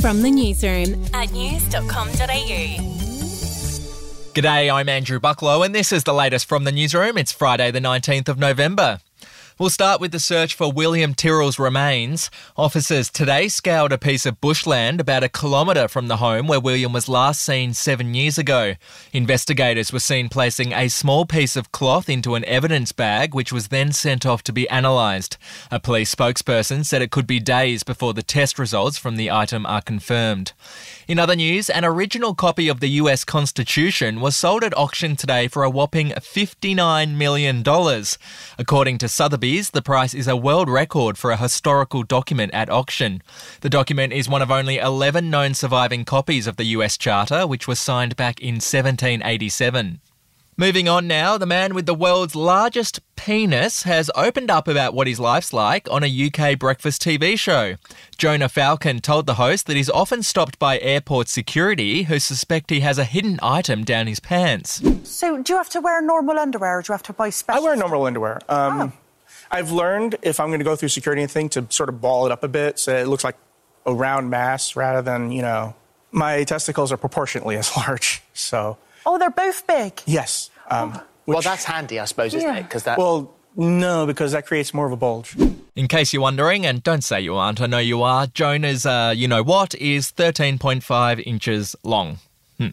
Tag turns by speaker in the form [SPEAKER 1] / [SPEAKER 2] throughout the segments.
[SPEAKER 1] From the newsroom at news.com.au.
[SPEAKER 2] G'day, I'm Andrew Bucklow, and this is the latest from the newsroom. It's Friday, the 19th of November. We'll start with the search for William Tyrrell's remains. Officers today scoured a piece of bushland about a kilometre from the home where William was last seen seven years ago. Investigators were seen placing a small piece of cloth into an evidence bag, which was then sent off to be analysed. A police spokesperson said it could be days before the test results from the item are confirmed. In other news, an original copy of the US Constitution was sold at auction today for a whopping $59 million. According to Sotheby's, the price is a world record for a historical document at auction. The document is one of only 11 known surviving copies of the US Charter, which was signed back in 1787. Moving on now, the man with the world's largest penis has opened up about what his life's like on a UK breakfast TV show. Jonah Falcon told the host that he's often stopped by airport security who suspect he has a hidden item down his pants.
[SPEAKER 3] So, do you have to wear normal underwear or do you have to buy special?
[SPEAKER 4] I wear normal underwear. Um, oh. I've learned if I'm going to go through security and thing to sort of ball it up a bit so it looks like a round mass rather than, you know, my testicles are proportionately as large. So
[SPEAKER 3] Oh, they're both big.
[SPEAKER 4] Yes.
[SPEAKER 5] Um, oh. which, well, that's handy, I suppose, isn't yeah. it?
[SPEAKER 4] Because that. Well, no, because that creates more of a bulge.
[SPEAKER 2] In case you're wondering, and don't say you aren't, I know you are, Jonah's, uh, you know what, is 13.5 inches long. Hmm.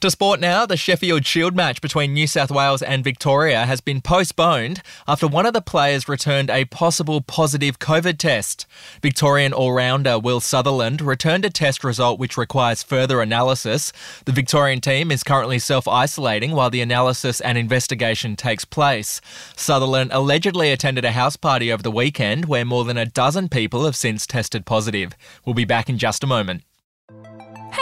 [SPEAKER 2] To sport now, the Sheffield Shield match between New South Wales and Victoria has been postponed after one of the players returned a possible positive COVID test. Victorian all rounder Will Sutherland returned a test result which requires further analysis. The Victorian team is currently self isolating while the analysis and investigation takes place. Sutherland allegedly attended a house party over the weekend where more than a dozen people have since tested positive. We'll be back in just a moment.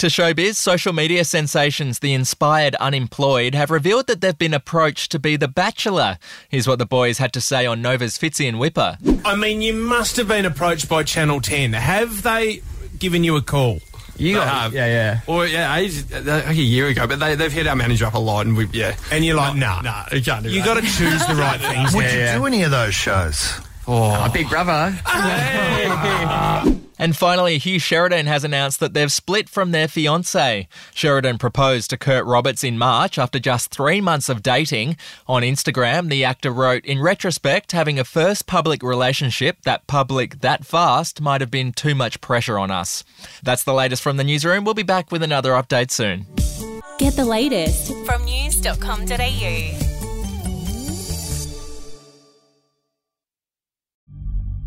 [SPEAKER 2] To showbiz, social media sensations The Inspired Unemployed have revealed that they've been approached to be The Bachelor. Here's what the boys had to say on Nova's Fitzy and Whipper.
[SPEAKER 6] I mean, you must have been approached by Channel 10. Have they given you a call?
[SPEAKER 7] You got, have. Yeah, yeah.
[SPEAKER 6] Or, yeah, ages, uh, like a year ago, but they, they've hit our manager up a lot, and we yeah.
[SPEAKER 7] And you're like, nah. Nah,
[SPEAKER 6] you can't do You got to choose the right things.
[SPEAKER 8] Would
[SPEAKER 6] yeah,
[SPEAKER 8] you
[SPEAKER 6] yeah.
[SPEAKER 8] do any of those shows?
[SPEAKER 7] Oh, oh Big Brother.
[SPEAKER 2] and finally, Hugh Sheridan has announced that they've split from their fiancée. Sheridan proposed to Kurt Roberts in March after just three months of dating. On Instagram, the actor wrote, In retrospect, having a first public relationship that public that fast might have been too much pressure on us. That's the latest from the newsroom. We'll be back with another update soon.
[SPEAKER 1] Get the latest from news.com.au.